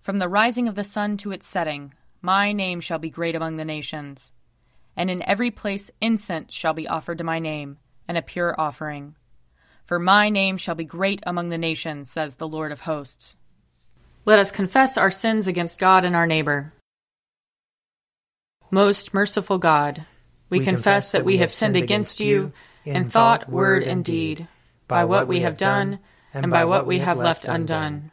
From the rising of the sun to its setting, my name shall be great among the nations. And in every place incense shall be offered to my name, and a pure offering. For my name shall be great among the nations, says the Lord of hosts. Let us confess our sins against God and our neighbor. Most merciful God, we, we confess that we have sinned against you in thought, word, and deed, by what we have done, and by what we have left undone.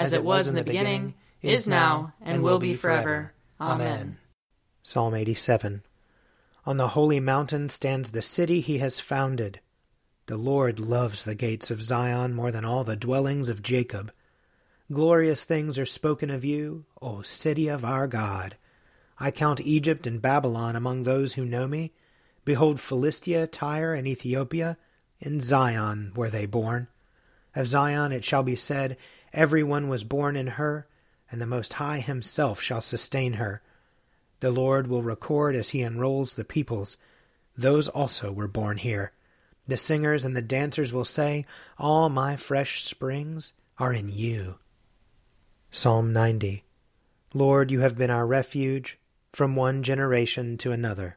as it was in the beginning, is now, and will be forever. Amen. Psalm 87 On the holy mountain stands the city he has founded. The Lord loves the gates of Zion more than all the dwellings of Jacob. Glorious things are spoken of you, O city of our God. I count Egypt and Babylon among those who know me. Behold, Philistia, Tyre, and Ethiopia, in Zion were they born. Of Zion it shall be said, Every one was born in her, and the Most High himself shall sustain her. The Lord will record as he enrolls the peoples. Those also were born here. The singers and the dancers will say, All my fresh springs are in you. Psalm 90 Lord, you have been our refuge from one generation to another.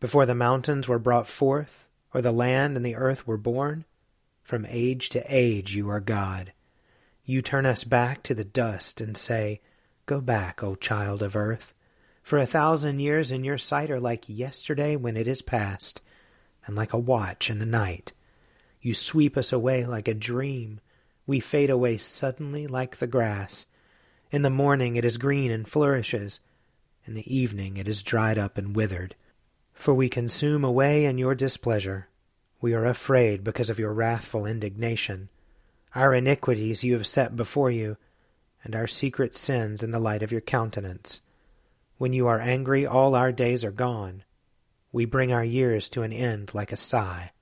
Before the mountains were brought forth, or the land and the earth were born, from age to age you are God. You turn us back to the dust and say, Go back, O child of earth. For a thousand years in your sight are like yesterday when it is past, and like a watch in the night. You sweep us away like a dream. We fade away suddenly like the grass. In the morning it is green and flourishes. In the evening it is dried up and withered. For we consume away in your displeasure. We are afraid because of your wrathful indignation. Our iniquities you have set before you, and our secret sins in the light of your countenance. When you are angry, all our days are gone. We bring our years to an end like a sigh.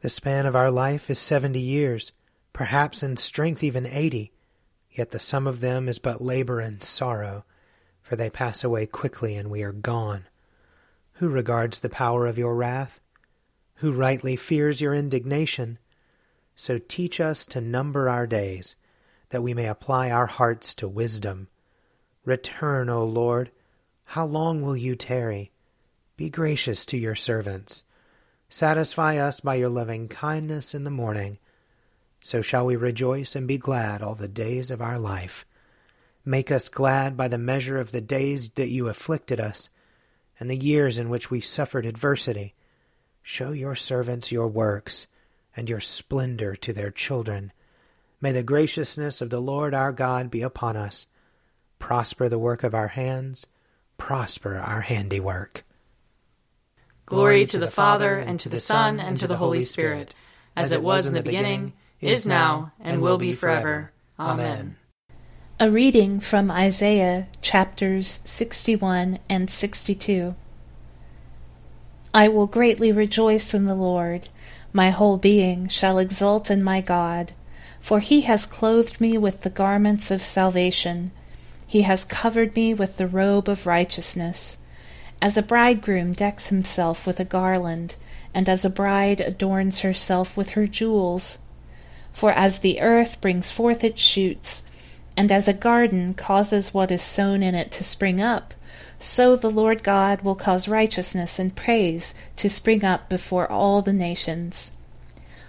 The span of our life is seventy years, perhaps in strength even eighty. Yet the sum of them is but labor and sorrow, for they pass away quickly and we are gone. Who regards the power of your wrath? Who rightly fears your indignation? So teach us to number our days, that we may apply our hearts to wisdom. Return, O Lord. How long will you tarry? Be gracious to your servants. Satisfy us by your loving kindness in the morning so shall we rejoice and be glad all the days of our life. Make us glad by the measure of the days that you afflicted us, and the years in which we suffered adversity. Show your servants your works, and your splendor to their children. May the graciousness of the Lord our God be upon us. Prosper the work of our hands, prosper our handiwork. Glory to the Father, and to the Son, and to the Holy Spirit, as it was in the beginning is now, and will be forever. Amen. A reading from Isaiah chapters 61 and 62. I will greatly rejoice in the Lord. My whole being shall exult in my God. For he has clothed me with the garments of salvation. He has covered me with the robe of righteousness. As a bridegroom decks himself with a garland, and as a bride adorns herself with her jewels. For as the earth brings forth its shoots, and as a garden causes what is sown in it to spring up, so the Lord God will cause righteousness and praise to spring up before all the nations.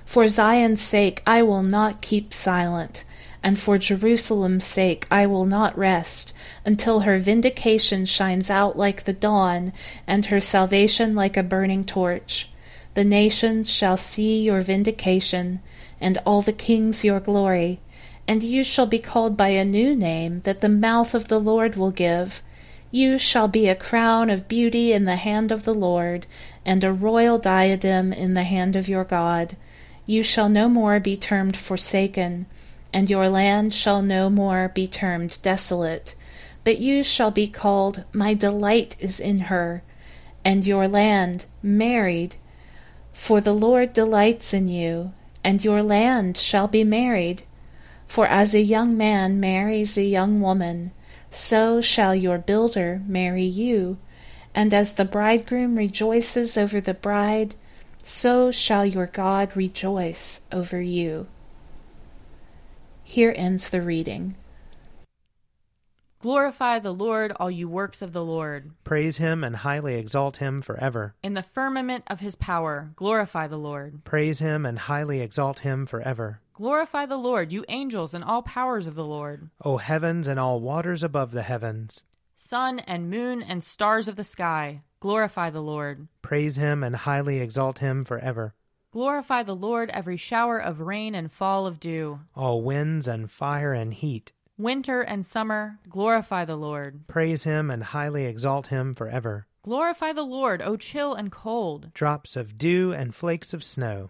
For Zion's sake I will not keep silent, and for Jerusalem's sake I will not rest, until her vindication shines out like the dawn, and her salvation like a burning torch. The nations shall see your vindication, and all the kings your glory. And you shall be called by a new name that the mouth of the Lord will give. You shall be a crown of beauty in the hand of the Lord, and a royal diadem in the hand of your God. You shall no more be termed forsaken, and your land shall no more be termed desolate, but you shall be called, My delight is in her, and your land, married. For the Lord delights in you, and your land shall be married. For as a young man marries a young woman, so shall your builder marry you. And as the bridegroom rejoices over the bride, so shall your God rejoice over you. Here ends the reading. Glorify the Lord, all you works of the Lord. Praise him and highly exalt him forever. In the firmament of his power, glorify the Lord. Praise him and highly exalt him forever. Glorify the Lord, you angels and all powers of the Lord. O heavens and all waters above the heavens. Sun and moon and stars of the sky, glorify the Lord. Praise him and highly exalt him forever. Glorify the Lord, every shower of rain and fall of dew. All winds and fire and heat. Winter and summer, glorify the Lord. Praise him and highly exalt him forever. Glorify the Lord, O chill and cold. Drops of dew and flakes of snow.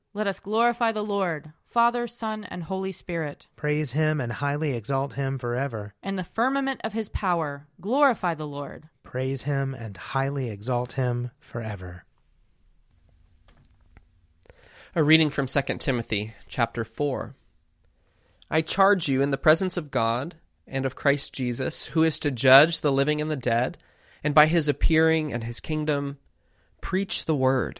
Let us glorify the Lord, Father, Son, and Holy Spirit. Praise him and highly exalt him forever. In the firmament of his power, glorify the Lord. Praise him and highly exalt him forever. A reading from 2 Timothy chapter 4. I charge you in the presence of God and of Christ Jesus, who is to judge the living and the dead, and by his appearing and his kingdom, preach the word.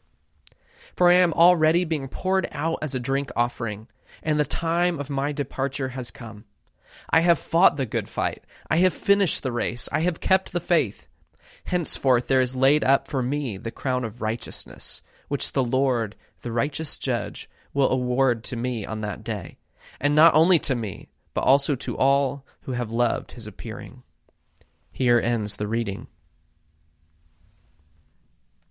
For I am already being poured out as a drink offering, and the time of my departure has come. I have fought the good fight. I have finished the race. I have kept the faith. Henceforth there is laid up for me the crown of righteousness, which the Lord, the righteous judge, will award to me on that day, and not only to me, but also to all who have loved his appearing. Here ends the reading.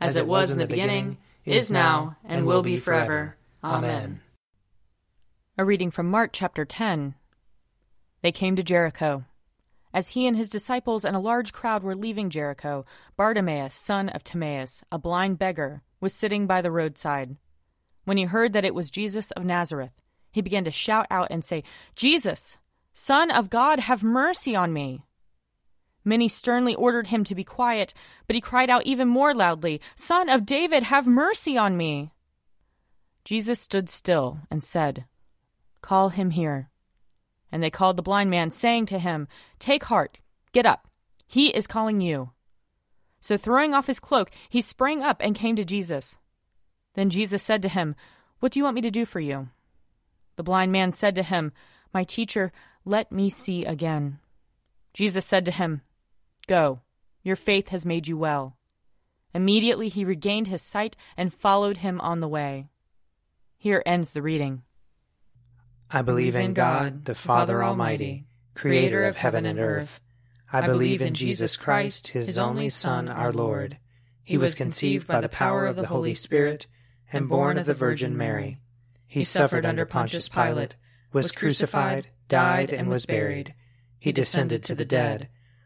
as it was in the beginning, is now, and will be forever. Amen. A reading from Mark chapter 10. They came to Jericho. As he and his disciples and a large crowd were leaving Jericho, Bartimaeus, son of Timaeus, a blind beggar, was sitting by the roadside. When he heard that it was Jesus of Nazareth, he began to shout out and say, Jesus, Son of God, have mercy on me. Many sternly ordered him to be quiet, but he cried out even more loudly, Son of David, have mercy on me. Jesus stood still and said, Call him here. And they called the blind man, saying to him, Take heart, get up, he is calling you. So throwing off his cloak, he sprang up and came to Jesus. Then Jesus said to him, What do you want me to do for you? The blind man said to him, My teacher, let me see again. Jesus said to him, Go, your faith has made you well. Immediately he regained his sight and followed him on the way. Here ends the reading. I believe in God, the Father Almighty, creator of heaven and earth. I believe in Jesus Christ, his only Son, our Lord. He was conceived by the power of the Holy Spirit and born of the Virgin Mary. He suffered under Pontius Pilate, was crucified, died, and was buried. He descended to the dead.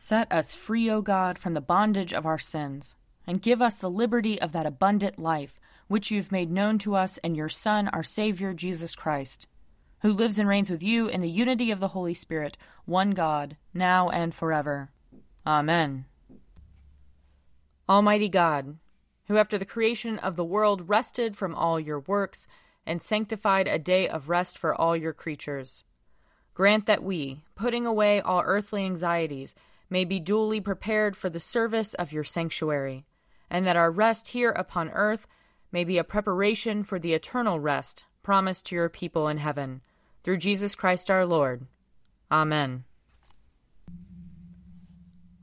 Set us free, O God, from the bondage of our sins, and give us the liberty of that abundant life which you've made known to us in your Son, our Savior, Jesus Christ who lives and reigns with you in the unity of the Holy Spirit, one God, now and forever. Amen. Almighty God, who after the creation of the world rested from all your works and sanctified a day of rest for all your creatures, grant that we, putting away all earthly anxieties, may be duly prepared for the service of your sanctuary, and that our rest here upon earth may be a preparation for the eternal rest promised to your people in heaven through Jesus Christ our Lord. Amen.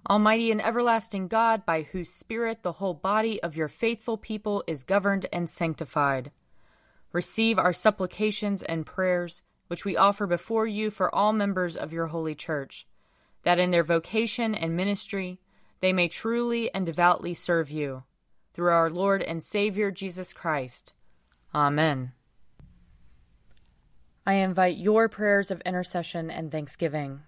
Almighty and everlasting God, by whose Spirit the whole body of your faithful people is governed and sanctified, receive our supplications and prayers, which we offer before you for all members of your holy church, that in their vocation and ministry they may truly and devoutly serve you. Through our Lord and Savior Jesus Christ. Amen. I invite your prayers of intercession and thanksgiving.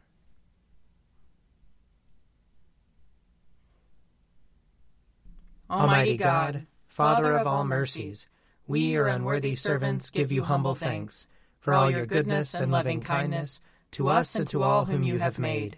Almighty God, Father of all mercies, we, your unworthy servants, give you humble thanks for all your goodness and loving kindness to us and to all whom you have made.